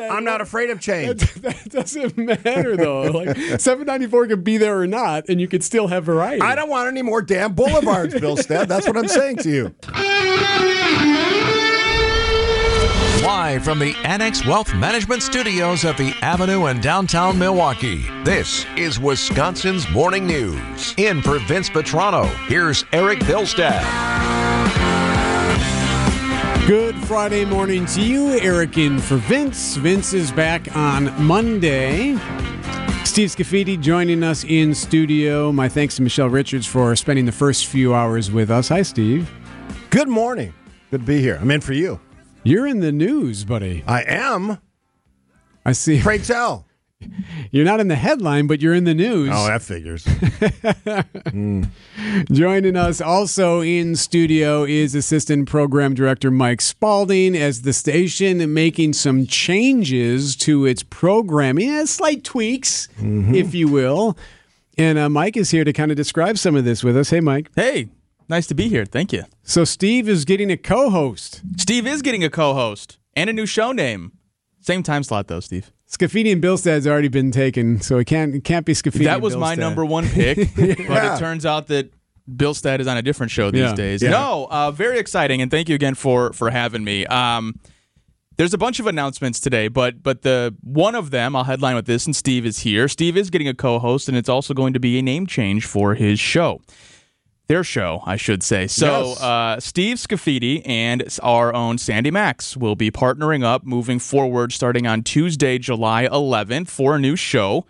that. I'm not afraid of change. That, that doesn't matter though. Like 794 could be there or not, and you could still have variety. I don't want any more damn boulevards, Bill Stead. That's what I'm saying to you. Live from the Annex Wealth Management Studios at the Avenue in downtown Milwaukee, this is Wisconsin's Morning News. In for Vince Vetrano, here's Eric Bilstad. Good Friday morning to you, Eric in for Vince. Vince is back on Monday. Steve Scaffidi joining us in studio. My thanks to Michelle Richards for spending the first few hours with us. Hi, Steve. Good morning. Good to be here. I'm in for you. You're in the news, buddy. I am. I see. Pray tell. You're not in the headline, but you're in the news. Oh, that figures. Hmm. Joining us also in studio is Assistant Program Director Mike Spaulding as the station making some changes to its programming, yeah, slight tweaks, mm-hmm. if you will. And uh, Mike is here to kind of describe some of this with us. Hey, Mike. Hey, nice to be here. Thank you. So Steve is getting a co-host. Steve is getting a co-host and a new show name. Same time slot though, Steve. Scaffidi and Bilstad's already been taken, so it can't it can't be Scaffidi. that was my number one pick, but it turns out that Bilstad is on a different show these Yeah. days. Yeah. No, uh, very exciting, and thank you again for for having me. Um, there's a bunch of announcements today, but but the one of them I'll headline with this, and Steve is here. Steve is getting a co-host, and it's also going to be a name change for his show. Their show, I should say. So, Yes. uh, Steve Scaffidi and our own Sandy Max will be partnering up moving forward starting on Tuesday, July 11th, for a new show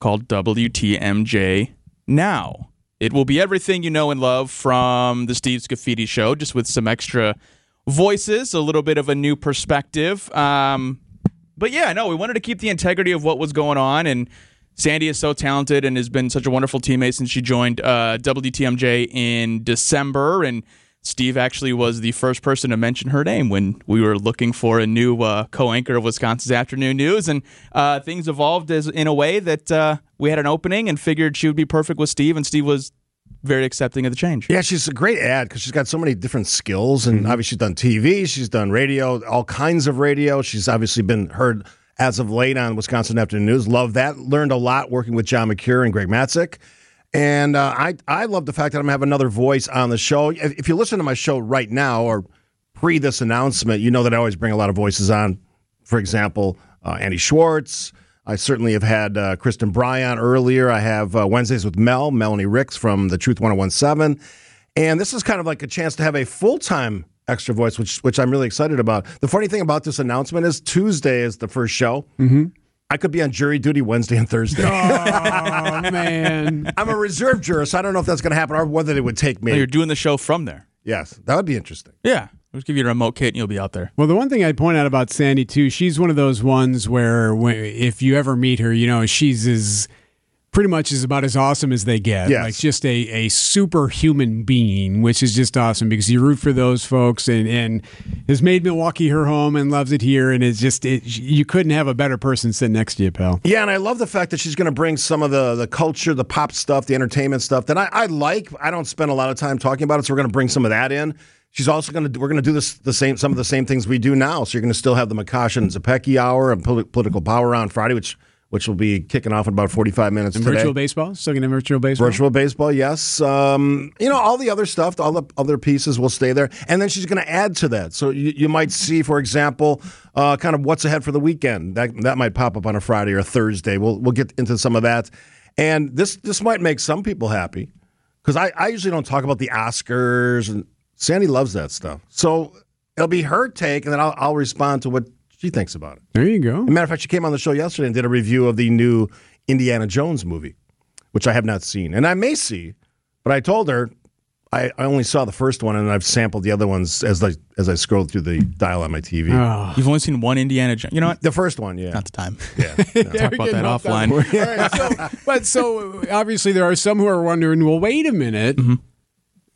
called WTMJ Now. It will be everything you know and love from the Steve Scaffidi show, just with some extra voices, a little bit of a new perspective. Um, but yeah, no, we wanted to keep the integrity of what was going on. And Sandy is so talented and has been such a wonderful teammate since she joined uh, WTMJ in December. And Steve actually was the first person to mention her name when we were looking for a new uh, co-anchor of Wisconsin's Afternoon News. And uh, things evolved as in a way that uh, we had an opening and figured she would be perfect with Steve. And Steve was very accepting of the change. Yeah, she's a great ad because she's got so many different skills, and obviously she's done TV, she's done radio, all kinds of radio. She's obviously been heard as of late on Wisconsin Afternoon News. Love that. Learned a lot working with John Mercure and Greg Matzek. And uh, I I love the fact that I'm gonna have another voice on the show. If, if you listen to my show right now or pre this announcement, you know that I always bring a lot of voices on. For example, uh, Andy Schwartz. I certainly have had uh, Kristen Bryan earlier. I have uh, Wednesdays with Mel, Melanie Ricks from the Truth 1017. And this is kind of like a chance to have a full time extra voice, which which I'm really excited about. The funny thing about this announcement is Tuesday is the first show. Mm-hmm. I could be on jury duty Wednesday and Thursday. Oh man. I'm a reserve juror, so I don't know if that's going to happen or whether they would take me. You're doing the show from there. yes, that would be interesting. Yeah. I'll just give you a remote kit and you'll be out there. Well, the one thing I'd point out about Sandy too, she's one of those ones where, when, if you ever meet her, you know she's as pretty much is about as awesome as they get. Yes. Like just a, a superhuman being, which is just awesome because you root for those folks and, and has made Milwaukee her home and loves it here. And it's just, it, you couldn't have a better person sitting next to you, pal. Yeah, and I love the fact that she's going to bring some of the the culture, the pop stuff, the entertainment stuff that I, I like. I don't spend a lot of time talking about it, so we're going to bring some of that in. She's also going to we're going to do this the same some of the same things we do now. So you're going to still have the Makash and Zepecki hour and poli- political power on Friday, which which will be kicking off in about 45 minutes And today. virtual baseball? Still going to virtual baseball? Virtual baseball, yes. Um, you know, all the other stuff, all the other pieces will stay there. And then she's going to add to that. So you, you might see, for example, uh, kind of what's ahead for the weekend. That that might pop up on a Friday or a Thursday. We'll we'll get into some of that. And this this might make some people happy because I, I usually don't talk about the Oscars and Sandy loves that stuff. So it'll be her take, and then I'll, I'll respond to what she thinks about it. There you go. As a matter of fact, she came on the show yesterday and did a review of the new Indiana Jones movie, which I have not seen. And I may see, but I told her I, I only saw the first one and I've sampled the other ones as I as I scrolled through the dial on my TV. Oh. You've only seen one Indiana Jones. You know what? the first one, yeah. Not the time. yeah. Talk We're about that offline. All right, so, but so obviously there are some who are wondering, well, wait a minute. Mm-hmm.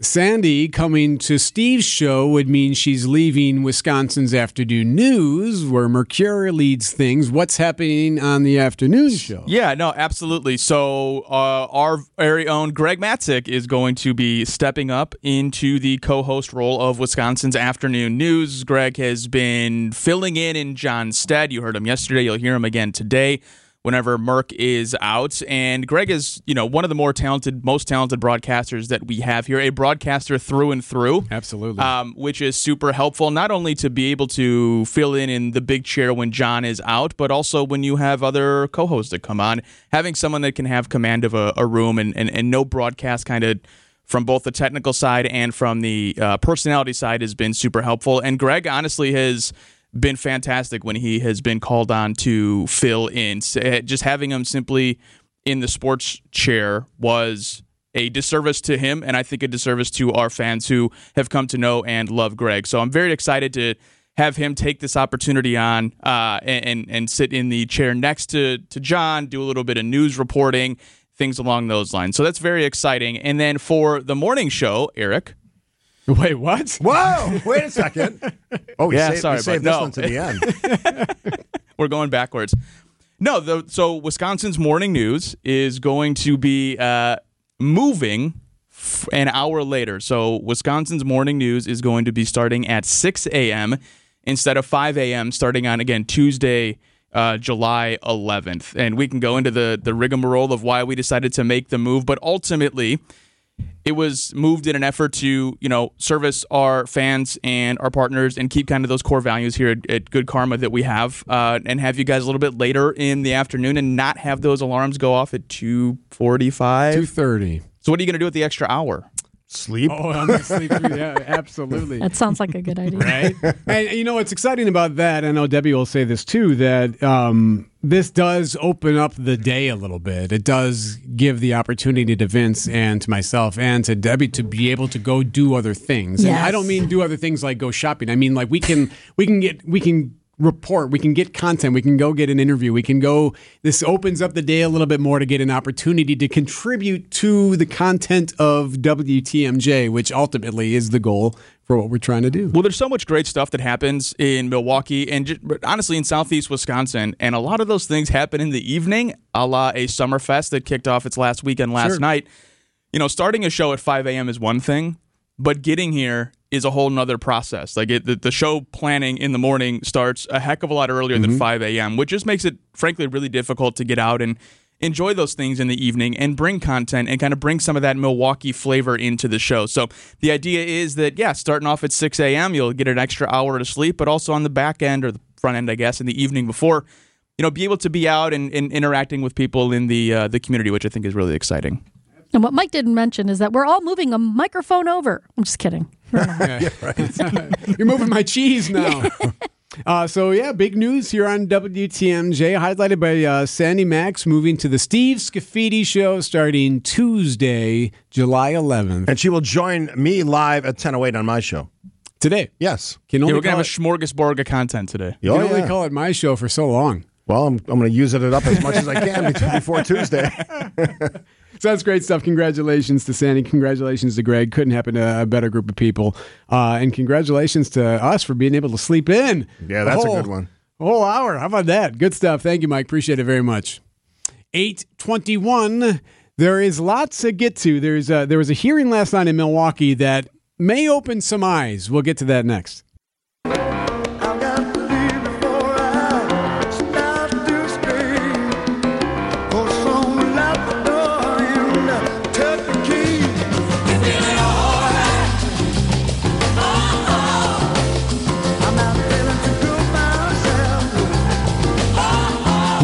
Sandy coming to Steve's show would mean she's leaving Wisconsin's afternoon news, where Mercure leads things. What's happening on the afternoon show? Yeah, no, absolutely. So uh, our very own Greg Matzek is going to be stepping up into the co-host role of Wisconsin's afternoon news. Greg has been filling in in John's stead. You heard him yesterday. You'll hear him again today whenever Merck is out. And Greg is, you know, one of the more talented, most talented broadcasters that we have here, a broadcaster through and through. Absolutely. Um, which is super helpful, not only to be able to fill in in the big chair when John is out, but also when you have other co hosts that come on. Having someone that can have command of a, a room and, and, and no broadcast kind of from both the technical side and from the uh, personality side has been super helpful. And Greg honestly has been fantastic when he has been called on to fill in. Eh, just having him simply in the sports chair was a disservice to him, and I think a disservice to our fans who have come to know and love Greg. So I'm very excited to have him take this opportunity on uh, and and sit in the chair next to to John, do a little bit of news reporting, things along those lines. So that's very exciting. And then for the morning show, Eric. Wait, what? Whoa! Wait a second. Oh, we Yeah, saved, sorry, we saved this no. one to the end. We're going backwards. No, the, so Wisconsin's morning news is going to be uh, moving f- an hour later. So Wisconsin's morning news is going to be starting at 6 a.m. instead of 5 a.m. starting on again Tuesday, uh, July 11th. And we can go into the the rigmarole of why we decided to make the move, but ultimately it was moved in an effort to you know service our fans and our partners and keep kind of those core values here at, at good karma that we have uh, and have you guys a little bit later in the afternoon and not have those alarms go off at 2.45 Two thirty. so what are you going to do with the extra hour Sleep. Oh, I'm gonna sleep through. Yeah, absolutely. That sounds like a good idea. right? and you know what's exciting about that? I know Debbie will say this too. That um, this does open up the day a little bit. It does give the opportunity to Vince and to myself and to Debbie to be able to go do other things. And I don't mean do other things like go shopping. I mean like we can we can get we can report. We can get content. We can go get an interview. We can go this opens up the day a little bit more to get an opportunity to contribute to the content of WTMJ which ultimately is the goal for what we're trying to do. Well there's so much great stuff that happens in milwaukee and ju- but honestly in southeast wisconsin. And a lot of those things happen in the evening a la a summerfest that kicked off its last weekend last Sure. night. You know, starting a show at 5 a.m. is one thing, but getting here is a whole nother process. Like it, the, the show planning in the morning starts a heck of a lot earlier than 5 a.m., which just makes it, frankly, really difficult to get out and enjoy those things in the evening and bring content and kind of bring some of that Milwaukee flavor into the show. So the idea is that, yeah, starting off at 6 a.m., you'll get an extra hour to sleep, but also on the back end or the front end, I guess, in the evening before. You know, be able to be out and, and interacting with people in the uh, the community, which I think is really exciting. And what Mike didn't mention is that we're all moving a microphone over. I'm just kidding. You're moving my cheese now. Uh, so yeah, big news here on WTMJ, highlighted by uh, Sandy Max moving to the Steve Scaffidi Show starting Tuesday, July 11th. And she will join me live at 10.08 on my show. Today, Yes. can Yeah, only we're gonna call have a it, smorgasbord of content today. You Oh, only yeah. call it my show for so long. Well, I'm, I'm going to use it up as much as I can before Tuesday. So that's great stuff. Congratulations to Sandy. Congratulations to Greg. Couldn't happen to a better group of people. Uh, and congratulations to us for being able to sleep in. Yeah, that's a whole- good one. A whole hour. How about that? Good stuff. Thank you, Mike. Appreciate it very much. 821. There is lots to get to. There's a, there was a hearing last night in Milwaukee that may open some eyes. We'll get to that next.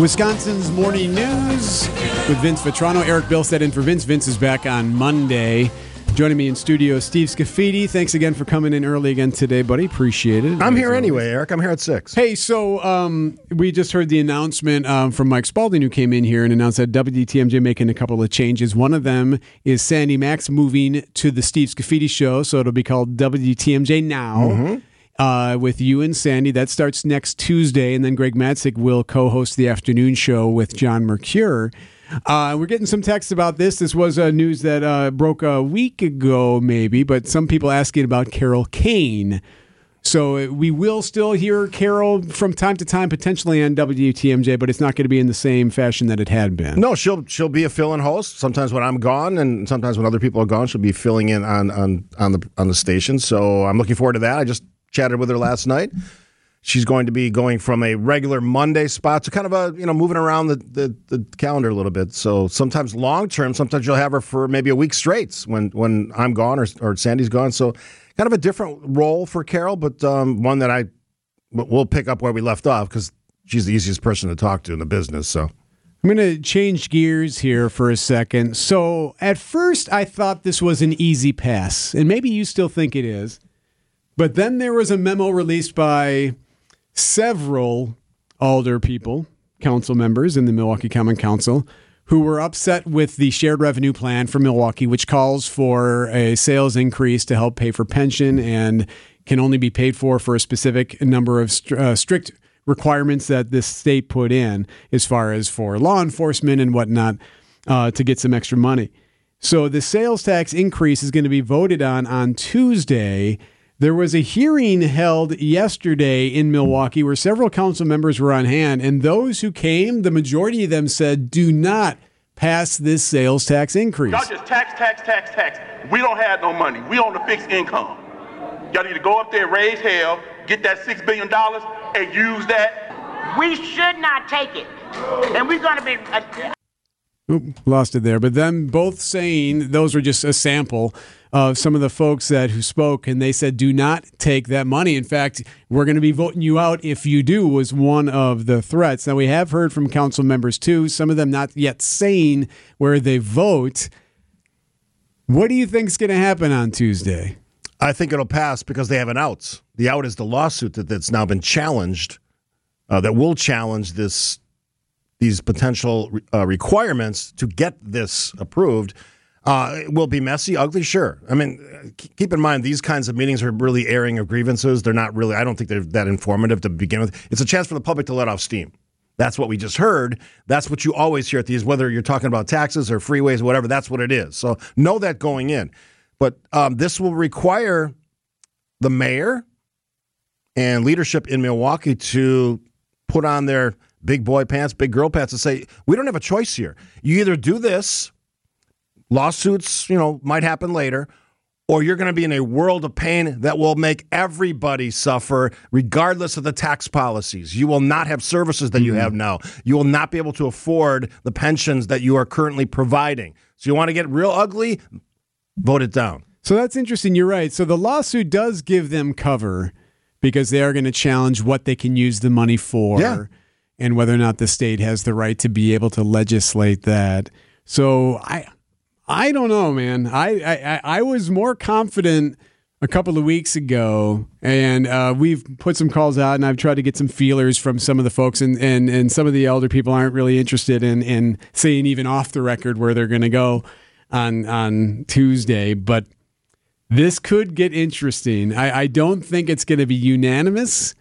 Wisconsin's morning news with Vince Vetrano. Eric Bilstad in for Vince. Vince is back on Monday. Joining me in studio, Steve Scaffidi. Thanks again for coming in early again today, buddy. Appreciate it. I'm As here always. anyway, Eric. I'm here at 6. Hey, so um, we just heard the announcement um, from Mike Spaulding, who came in here and announced that WTMJ making a couple of changes. One of them is Sandy Max moving to the Steve Scaffidi show, so it'll be called WTMJ Now. Uh, with you and Sandy, that starts next Tuesday, and then Greg Matzek will co-host the afternoon show with John Mercure. Uh, we're getting some text about this. This was uh, news that uh, broke a week ago, maybe, but some people asking about Carol Kane. So uh, we will still hear Carol from time to time, potentially on WTMJ, but it's not going to be in the same fashion that it had been. No, she'll she'll be a fill-in host. Sometimes when I'm gone, and sometimes when other people are gone, she'll be filling in on on on the on the station. So I'm looking forward to that. I just chatted with her last night. She's going to be going from a regular Monday spot to kind of a you know moving around the the, the calendar a little bit. So sometimes long term, sometimes you'll have her for maybe a week straight when when I'm gone or or Sandy's gone. So kind of a different role for Carol, but um, one that I we'll pick up where we left off because she's the easiest person to talk to in the business. So. I'm going to change gears here for a second. So, at first, I thought this was an easy pass, and maybe you still think it is. But then there was a memo released by several Alder people, council members in the Milwaukee Common Council, who were upset with the shared revenue plan for Milwaukee, which calls for a sales increase to help pay for pension and can only be paid for for a specific number of str- uh, strict requirements that this state put in, as far as for law enforcement and whatnot, uh, to get some extra money. So the sales tax increase is going to be voted on on Tuesday. There was a hearing held yesterday in Milwaukee where several council members were on hand, and those who came, the majority of them said, do not pass this sales tax increase. Y'all just tax, tax, tax, tax. We don't have no money. We on the fixed income. Y'all need to go up there, raise hell, get that six billion dollars, and use that. We should not take it. And we're going to be. Uh, Oop, lost it there. But them both saying those were just a sample of some of the folks that who spoke, and they said, "Do not take that money." In fact, we're going to be voting you out if you do. Was one of the threats. Now we have heard from council members too. Some of them not yet saying where they vote. What do you think is going to happen on Tuesday? I think it'll pass because they have an out. The out is the lawsuit that, that's now been challenged, uh, that will challenge this these potential uh, requirements to get this approved. Uh, will be messy, ugly, sure. I mean, keep in mind these kinds of meetings are really airing of grievances. They're not really. I don't think they're that informative to begin with. It's a chance for the public to let off steam. That's what we just heard. That's what you always hear at these, whether you're talking about taxes or freeways or whatever. That's what it is. So know that going in. But um, this will require the mayor and leadership in Milwaukee to put on their big boy pants, big girl pants, and say, we don't have a choice here. You either do this, lawsuits, you know, might happen later, or you're going to be in a world of pain that will make everybody suffer, regardless of the tax policies. You will not have services that you mm-hmm. have now. You will not be able to afford the pensions that you are currently providing. So you want to get real ugly? Vote it down. So that's interesting. You're right. So the lawsuit does give them cover because they are going to challenge what they can use the money for Yeah. And whether or not the state has the right to be able to legislate that. So I I don't know, man. I I, I- was more confident a couple of weeks ago, and uh, we've put some calls out, and I've tried to get some feelers from some of the folks, and and, and some of the elder people aren't really interested in in saying even off the record where they're going to go on on Tuesday, but this could get interesting. I, I don't think it's going to be unanimous,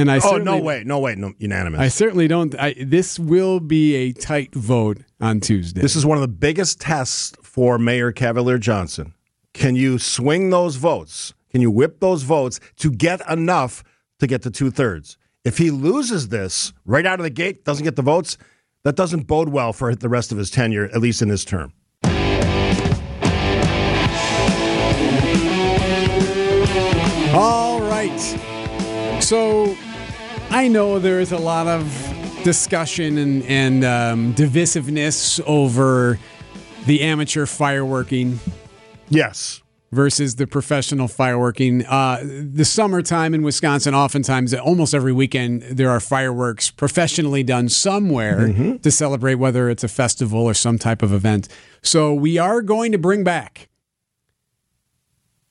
and I Oh, no way. No way. No, unanimous. I certainly don't. I, this will be a tight vote on Tuesday. This is one of the biggest tests for Mayor Cavalier Johnson. Can you swing those votes? Can you whip those votes to get enough to get to two thirds? If he loses this right out of the gate, doesn't get the votes, that doesn't bode well for the rest of his tenure, at least in this term. All right. So I know there is a lot of discussion and, and um, divisiveness over the amateur fireworking Yes. versus the professional fireworking. Uh, the summertime in Wisconsin, oftentimes, almost every weekend, there are fireworks professionally done somewhere to celebrate, whether it's a festival or some type of event. So we are going to bring back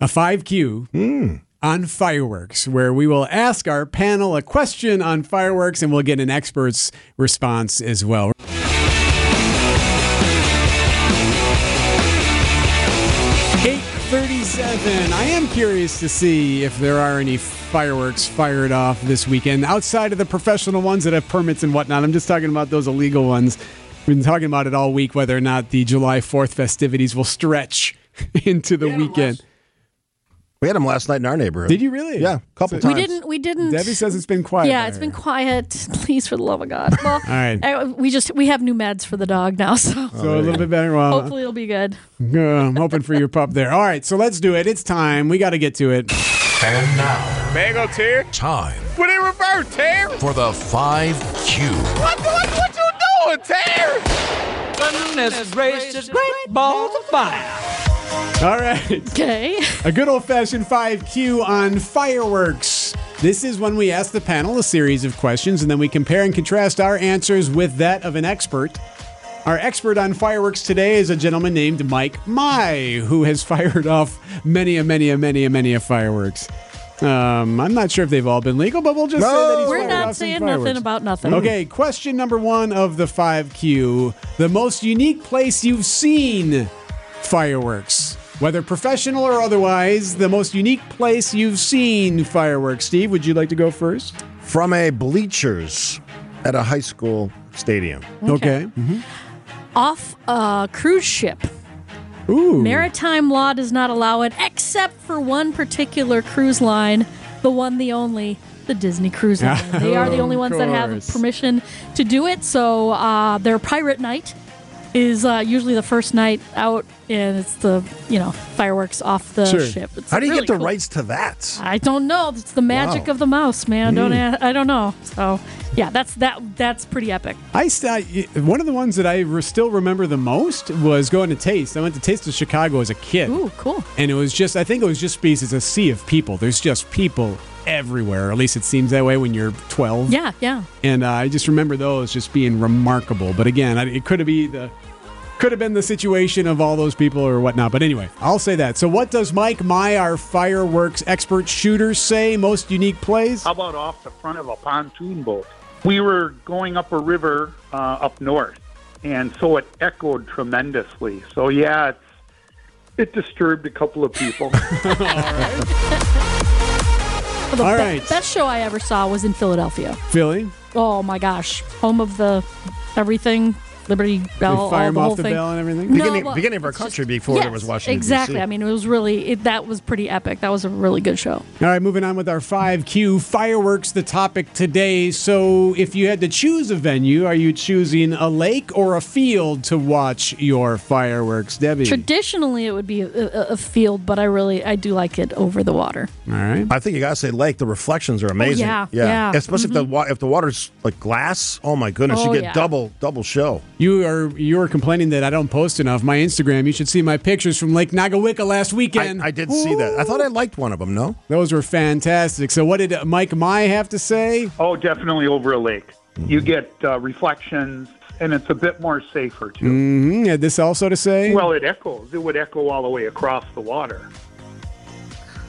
a 5Q on fireworks, where we will ask our panel a question on fireworks and we'll get an expert's response as well. Eight thirty-seven. I am curious to see if there are any fireworks fired off this weekend outside of the professional ones that have permits and whatnot. I'm just talking about those illegal ones. We've been talking about it all week whether or not the July 4th festivities will stretch into the weekend. We had them last night in our neighborhood. Did you really? Yeah, a couple So- We didn't. We didn't. Debbie says it's been quiet. Yeah, it's been quiet. Please, for the love of God. Well, all right. we just we have new meds for the dog now, so So a little bit better. Well, hopefully it'll be good. uh, I'm hoping for your pup there. All right, so let's do it. It's time. We got to get to it. And now, mango tear. time What in reverse, tear? for the 5Q. What, what, what you doing, tear? Goodness gracious, great balls of fire. All right. Okay. A good old fashioned 5Q on fireworks. This is when we ask the panel a series of questions and then we compare and contrast our answers with that of an expert. Our expert on fireworks today is a gentleman named Mike Mai, who has fired off many, a many, a many, a many a fireworks. Um, I'm not sure if they've all been legal, but we'll just say that he's We're not saying nothing about nothing. Okay, question number one of the 5Q. The most unique place you've seen fireworks. Whether professional or otherwise, the most unique place you've seen fireworks. Steve, would you like to go first? From a bleachers at a high school stadium. Okay. Off a cruise ship. Ooh. Maritime law does not allow it, except for one particular cruise line, the one, the only, the Disney Cruise Line. They are the only ones that have permission to do it. So uh, their pirate night is uh, usually the first night out, and it's the you know fireworks off the Sure. ship. It's How do you really get the cool. rights to that? I don't know. It's the magic Wow. of the mouse, man. Don't Hmm. a- I don't know. So yeah, that's that. That's pretty epic. I st- one of the ones that I re- still remember the most was going to Taste. I went to Taste of Chicago as a kid. Ooh, cool. And it was just, I think it was just because it's a sea of people. There's just people everywhere. At least it seems that way when you're 12. Yeah, yeah. And uh, I just remember those just being remarkable. But again, I, it could have been the could have been the situation of all those people or whatnot. But anyway, I'll say that. So, what does Mike, my our fireworks expert shooter, say? Most unique plays? How about off the front of a pontoon boat? We were going up a river uh, up north, and so it echoed tremendously. So yeah, it's, it disturbed a couple of people. Well, the All be- right. best show I ever saw was in Philadelphia. Philly. Oh my gosh, home of the everything, Liberty Bell, They fire all him the off whole the thing. bell and everything? No, Beginning- well, beginning of our it's country before there was Washington, Exactly. DC. I mean, it was really it, that was pretty epic. That was a really good show. All right, moving on with our 5Q fireworks, the topic today. So, if you had to choose a venue, are you choosing a lake or a field to watch your fireworks, Debbie? Traditionally, it would be a, a, a field, but I really I do like it over the water. All right. I think you gotta say lake. The reflections are amazing. Oh, yeah, yeah. Especially if the mm-hmm. if the water's like glass. Oh my goodness, Oh, you get yeah. double double show. You are you are complaining that I don't post enough. My Instagram, you should see my pictures from Lake Nagawicka last weekend. I did see that. I thought I liked one of them. No, Those were fantastic. So, what did Mike Mai have to say? oh, definitely over a lake. You get uh, reflections, and it's a bit more safer too. Mm, had this also to say? Well, it echoes. It would echo all the way across the water.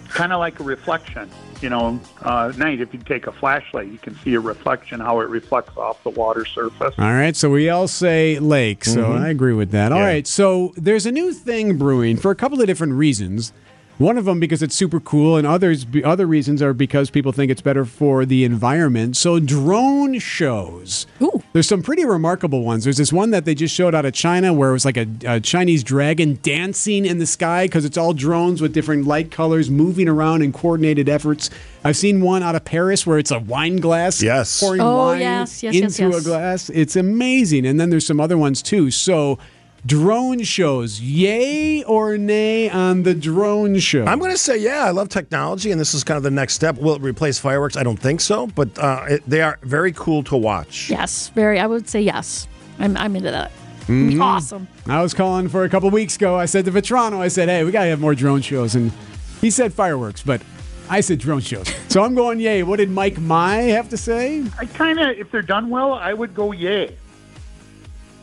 Kind of like a reflection. You know, uh, night, if you take a flashlight, you can see a reflection, how it reflects off the water surface. All right, so we all say lake, so I agree with that. All Yeah. right, so there's a new thing brewing for a couple of different reasons. One of them because it's super cool, and others other reasons are because people think it's better for the environment. So drone shows. Ooh. There's some pretty remarkable ones. There's this one that they just showed out of China where it was like a, a Chinese dragon dancing in the sky because it's all drones with different light colors moving around in coordinated efforts. I've seen one out of Paris where it's a wine glass Yes. pouring Oh, wine yes, yes, yes, into a yes. glass. It's amazing. And then there's some other ones too. So drone shows, yay or nay on the drone show? I'm going to say yeah. I love technology, and this is kind of the next step. Will it replace fireworks? I don't think so, but uh, it, they are very cool to watch. Yes, very. I would say yes. I'm I'm into that. Mm-hmm. Awesome. I was calling for a couple weeks ago. I said to Vetrano, I said, hey, we got to have more drone shows. And he said fireworks, but I said drone shows. So I'm going yay. What did Mike Mai have to say? I kind of, if they're done well, I would go yay.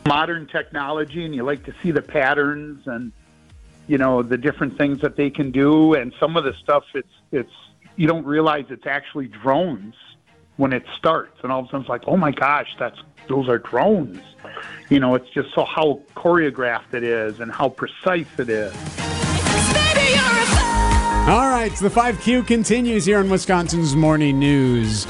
Modern technology, and you like to see the patterns and you know the different things that they can do, and some of the stuff it's it's you don't realize it's actually drones when it starts, and all of a sudden it's like, oh my gosh, that's those are drones. You know, it's just so how choreographed it is and how precise it is. All right, so the 5Q continues here in Wisconsin's Morning News.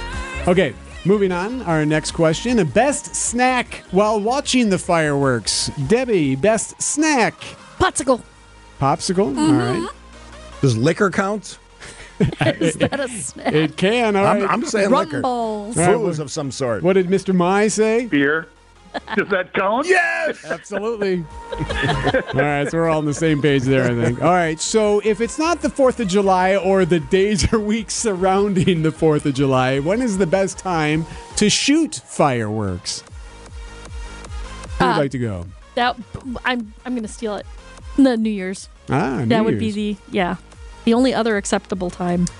Okay, Moving on, our next question: A best snack while watching the fireworks. Debbie, best snack. Popsicle. Popsicle. Mm-hmm. All right. Does liquor count? Is that a snack? It can. All I'm. I'm saying liquor. Rumbles. All right, Foods well- of some sort. What did Mr. Mai say? Beer. Does that count? Yes. Absolutely. all right, so we're all on the same page there, I think. All right, so if it's not the 4th of July or the days or weeks surrounding the 4th of July, when is the best time to shoot fireworks? Who would Uh, like to go? That I'm I'm gonna steal it. The New Year's. Ah, New that would be the yeah, the only other acceptable time.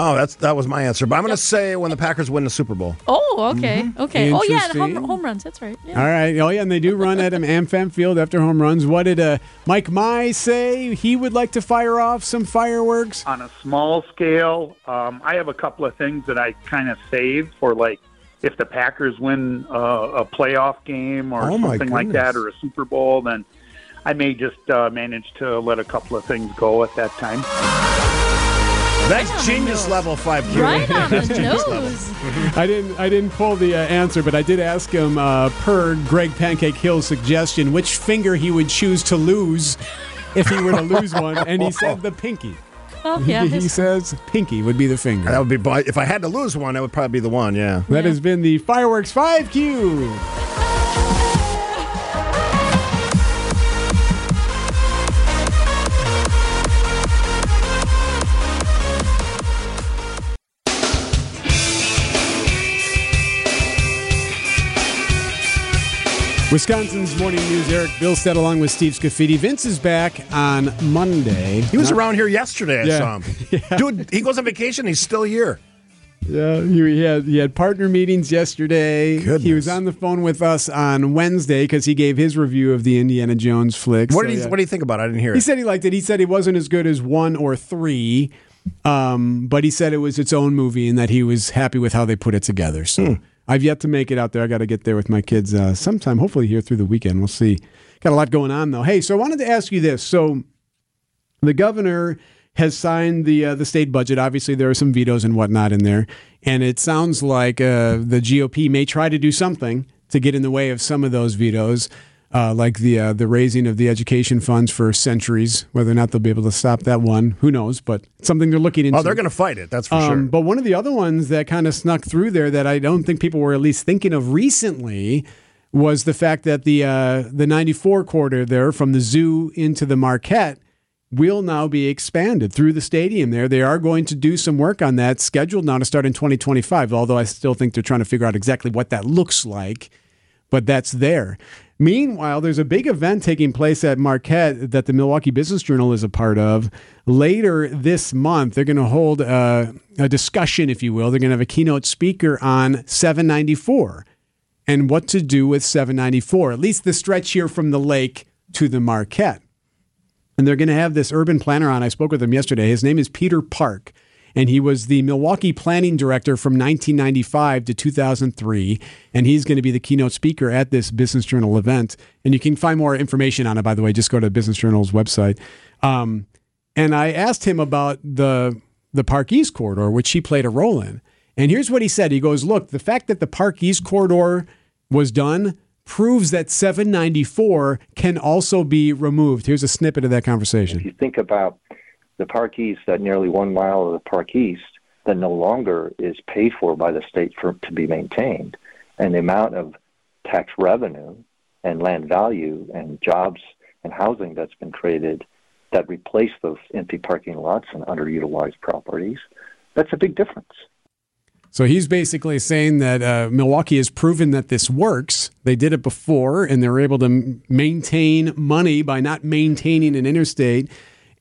Oh, that's that was my answer. But I'm going to say when the Packers win the Super Bowl. Oh, okay, okay. Oh yeah, and home, home runs. That's right. Yeah. All right. Oh, yeah, and they do run at him AmFam Field after home runs. What did uh, Mike Mai say? He would like to fire off some fireworks. on a small scale, um, I have a couple of things that I kind of save for like if the Packers win uh, a playoff game or Oh, something like that, or a Super Bowl, then I may just uh, manage to let a couple of things go at that time. That's genius level 5Q. Right on the That's genius level. nose. I didn't. I didn't pull the uh, answer, but I did ask him uh, per Greg Pancake Hill's suggestion which finger he would choose to lose if he were to lose one, and he said the pinky. Oh yeah. he his- says pinky would be the finger. That would be, but if I had to lose one, that would probably be the one. Yeah. That has been the fireworks 5Q. Wisconsin's morning news. Eric Bilstad along with Steve Scaffidi. Vince is back on Monday. He was around here yesterday. I Yeah. saw him. Dude, he goes on vacation. He's still here. Yeah, he, he had he had partner meetings yesterday. Goodness. He was on the phone with us on Wednesday because he gave his review of the Indiana Jones flick. What So, did he yeah. What do you think about? it? I didn't hear He it. said he liked it. He said it wasn't as good as one or three, um, but he said it was its own movie and that he was happy with how they put it together. So Hmm. I've yet to make it out there. I got to get there with my kids uh, sometime, hopefully here through the weekend. We'll see. Got a lot going on though. Hey, so I wanted to ask you this. So the governor has signed the uh, the state budget. Obviously, there are some vetoes and whatnot in there, and it sounds like uh, the GOP may try to do something to get in the way of some of those vetoes, uh, like the uh, the raising of the education funds for centuries. Whether or not they'll be able to stop that one, who knows? But something they're looking into. Oh, they're going to fight it. That's for Um, sure. But one of the other ones that kind of snuck through there that I don't think people were at least thinking of recently was the fact that the uh, the 94 corridor there from the zoo into the Marquette will now be expanded through the stadium there. They are going to do some work on that, scheduled now to start in 2025, although I still think they're trying to figure out exactly what that looks like but that's there. Meanwhile, there's a big event taking place at Marquette that the Milwaukee Business Journal is a part of. Later this month, they're going to hold a, a discussion, if you will. They're going to have a keynote speaker on 794 and what to do with 794, at least the stretch here from the lake to the Marquette. And they're going to have this urban planner on. I spoke with him yesterday. His name is Peter Park, and he was the Milwaukee planning director from 1995 to 2003. And he's going to be the keynote speaker at this Business Journal event. And you can find more information on it, by the way. Just go to Business Journal's website. Um, and I asked him about the the Park East corridor, which he played a role in. And here's what he said. He goes, "Look, the fact that the Park East corridor was done proves that 794 can also be removed." Here's a snippet of that conversation. If you think about the Park East, that nearly one mile of the Park East that no longer is paid for by the state for to be maintained, and the amount of tax revenue and land value and jobs and housing that's been created that replace those empty parking lots and underutilized properties, that's a big difference. So he's basically saying that uh, Milwaukee has proven that this works. They did it before, and they were able to maintain money by not maintaining an interstate,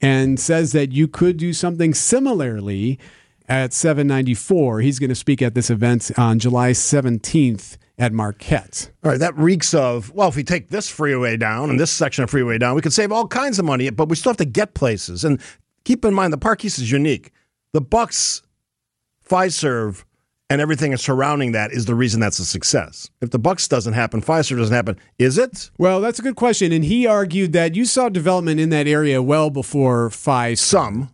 and says that you could do something similarly at 794. He's going to speak at this event on July 17th at Marquette. All right, that reeks of, well, if we take this freeway down and this section of freeway down, we could save all kinds of money, but we still have to get places. And keep in mind, the Park East is unique. The Bucks, Fiserv, and everything surrounding that is the reason that's a success. If the Bucks doesn't happen, Fiserv doesn't happen, is it? Well, that's a good question. And he argued that you saw development in that area well before FI. Some.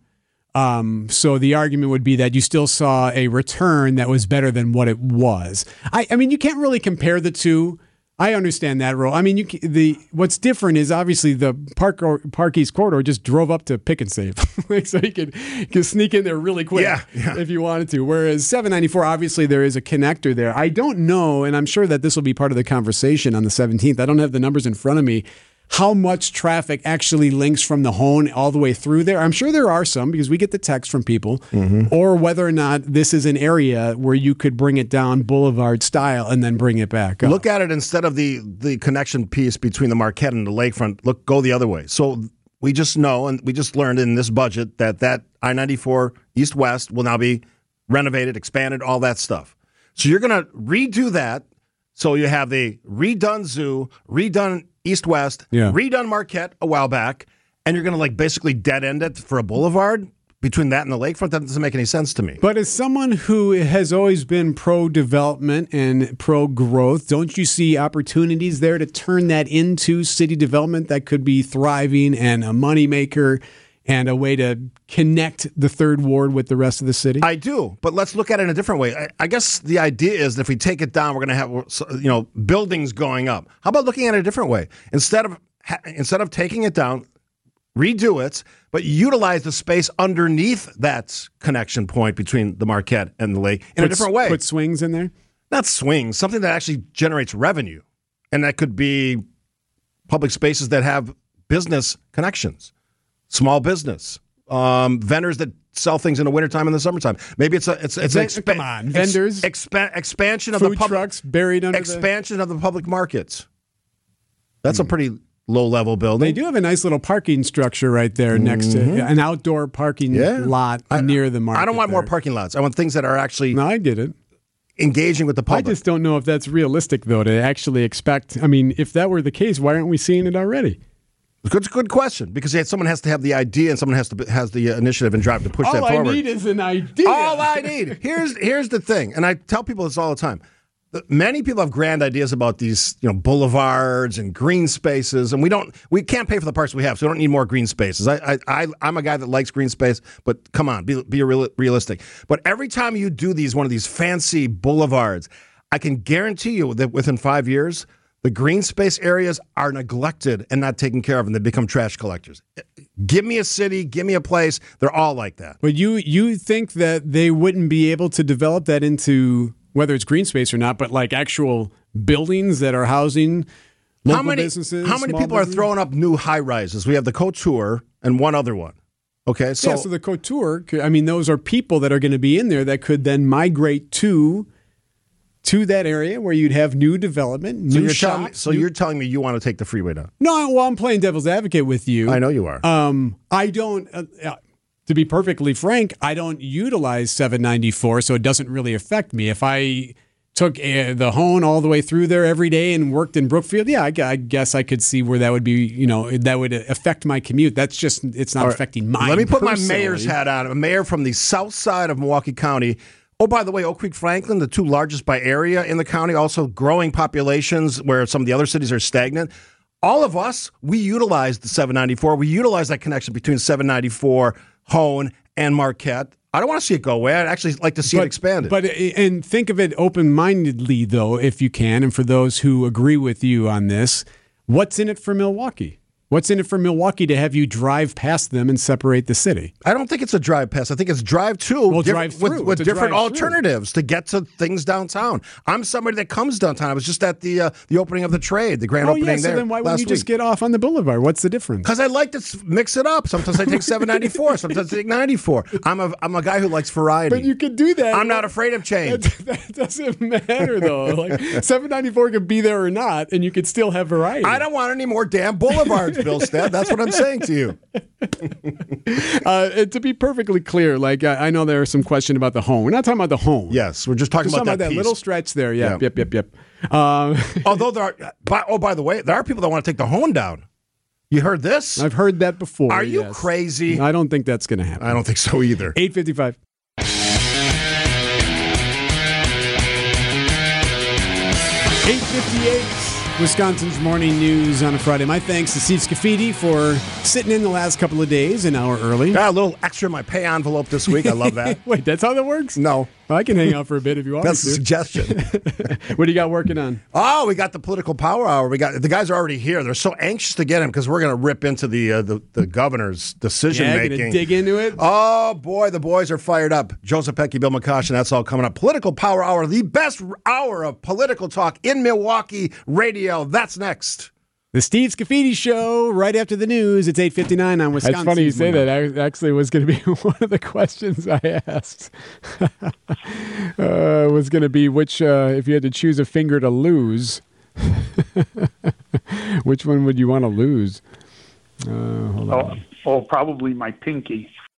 Um, so the argument would be that you still saw a return that was better than what it was. I, I mean, you can't really compare the two. I understand that role. I mean, you the what's different is obviously the Park or, Park East corridor just drove up to pick and save, so you could, could sneak in there really quick Yeah, yeah. if you wanted to. Whereas 794, obviously there is a connector there. I don't know, and I'm sure that this will be part of the conversation on the 17th. I don't have the numbers in front of me. How much traffic actually links from the Hoan all the way through there? I'm sure there are some because we get the text from people, mm-hmm. or whether or not this is an area where you could bring it down Boulevard style and then bring it back up. Look at it instead of the the connection piece between the Marquette and the lakefront. Look, go the other way. So we just know, and we just learned in this budget that that I ninety four east west will now be renovated, expanded, all that stuff. So you're going to redo that. So you have the redone zoo, redone east west, Yeah. redone Marquette a while back, and you're going to like basically dead end it for a boulevard between that and the lakefront. That doesn't make any sense to me. But as someone who has always been pro development and pro growth, don't you see opportunities there to turn that into city development that could be thriving and a moneymaker and a way to connect the third ward with the rest of the city? I do, but let's look at it in a different way. I, I guess the idea is that if we take it down, we're going to have you know buildings going up. How about looking at it a different way? Instead of instead of taking it down, redo it, but utilize the space underneath that connection point between the Marquette and the lake in a different way. Put swings in there? Not swings, something that actually generates revenue, and that could be public spaces that have business connections, small business, um, vendors that sell things in the wintertime and the summertime. Maybe it's a it's it's an Ven- come on, ex- vendors? expa- expansion of the public trucks buried under the- expansion of the public markets. That's a pretty low level building. They do have a nice little parking structure right there next to an outdoor parking Mm-hmm. Yeah. lot near the market. I don't want more parking lots. I want things that are actually No, I get it. engaging with the public. I just don't know if that's realistic, though, to actually expect. I mean, if that were the case, why aren't we seeing it already? Good, good question. Because someone has to have the idea, and someone has to has the uh, initiative and drive to push that forward. All I need is an idea. All I need. Here's here's the thing, and I tell people this all the time. Many people have grand ideas about these, you know, boulevards and green spaces, and we don't, we can't pay for the parks we have, so we don't need more green spaces. I, I, I I'm a guy that likes green space, but come on, be be real, realistic. But every time you do these one of these fancy boulevards, I can guarantee you that within five years, the green space areas are neglected and not taken care of, and they become trash collectors. Give me a city, give me a place. They're all like that. But you you think that they wouldn't be able to develop that into whether it's green space or not, but like actual buildings that are housing local how many businesses? How many people are throwing up new high rises? We have the Couture and one other one. Okay, so, yeah, so the couture. I mean, those are people that are going to be in there that could then migrate to to that area where you'd have new development, so new you're telling so new- you're telling me you want to take the freeway down? no. Well, I'm playing devil's advocate with you. I know you are. Um, I don't. Uh, uh, to be perfectly frank, I don't utilize 794, so it doesn't really affect me. If I took uh, the Hoan all the way through there every day and worked in Brookfield, yeah, I, I guess I could see where that would be. You know, that would affect my commute. That's just it's not right. affecting mine. Let me put my mayor's hat on. A mayor from the south side of Milwaukee County. Oh, by the way, Oak Creek, Franklin, the two largest by area in the county, also growing populations where some of the other cities are stagnant. All of us, we utilize the 794. We utilize that connection between 794, Hoan, and Marquette. I don't want to see it go away. I'd actually like to see it expanded. But and think of it open-mindedly, though, if you can. And for those who agree with you on this, what's in it for Milwaukee? What's in it for Milwaukee to have you drive past them and separate the city? I don't think it's a drive past. I think it's drive to Well, drive with, through. with It's different alternatives to get to things downtown. I'm somebody that comes downtown. I was just at the uh, the opening of the trade, the grand oh opening yeah, so there. then why wouldn't you just week. get off on the boulevard? What's the difference? Because I like to mix it up. Sometimes I take 794. sometimes I take 94. I'm a I'm a guy who likes variety. But you could do that. I'm not afraid of change. That, that doesn't matter though. Like 794 could be there or not, and you could still have variety. I don't want any more damn boulevards, Bilstad. That's what I'm saying to you. Uh, to be perfectly clear, like I, I know there is some question about the Hoan. We're not talking about the Hoan. Yes, we're just talking Just about talking that, about that little stretch there. Yeah. Yeah. Yep. Yep. Yep. Um, Although there are, by, oh by the way, there are people that want to take the Hoan down. You heard this? I've heard that before. Are you yes. crazy? I don't think that's going to happen. I don't think so either. 855. Eight fifty-eight. Wisconsin's morning news on a Friday. My thanks to Steve Scaffidi for sitting in the last couple of days, an hour early. Got a little extra in my pay envelope this week. I love that. Wait, that's how that works? No. I can hang out for a bit if you want That's a suggestion. what do you got working on? Oh, we got the political power hour. We got the guys are already here. They're so anxious to get him because we're going to rip into the, uh, the the governor's decision Yeah, making. dig into it. Oh boy, the boys are fired up. Joe Zepecki, Bill McCosh, and that's all coming up. Political Power Hour, the best hour of political talk in Milwaukee radio. That's next. The Steve Scaffidi Show, right after the news. It's 8.59 on Wisconsin. It's funny you say that. I actually was going to be one of the questions I asked. uh, was going to be which, uh, if you had to choose a finger to lose, which one would you want to lose? Uh, hold on. Oh, oh, probably my pinky.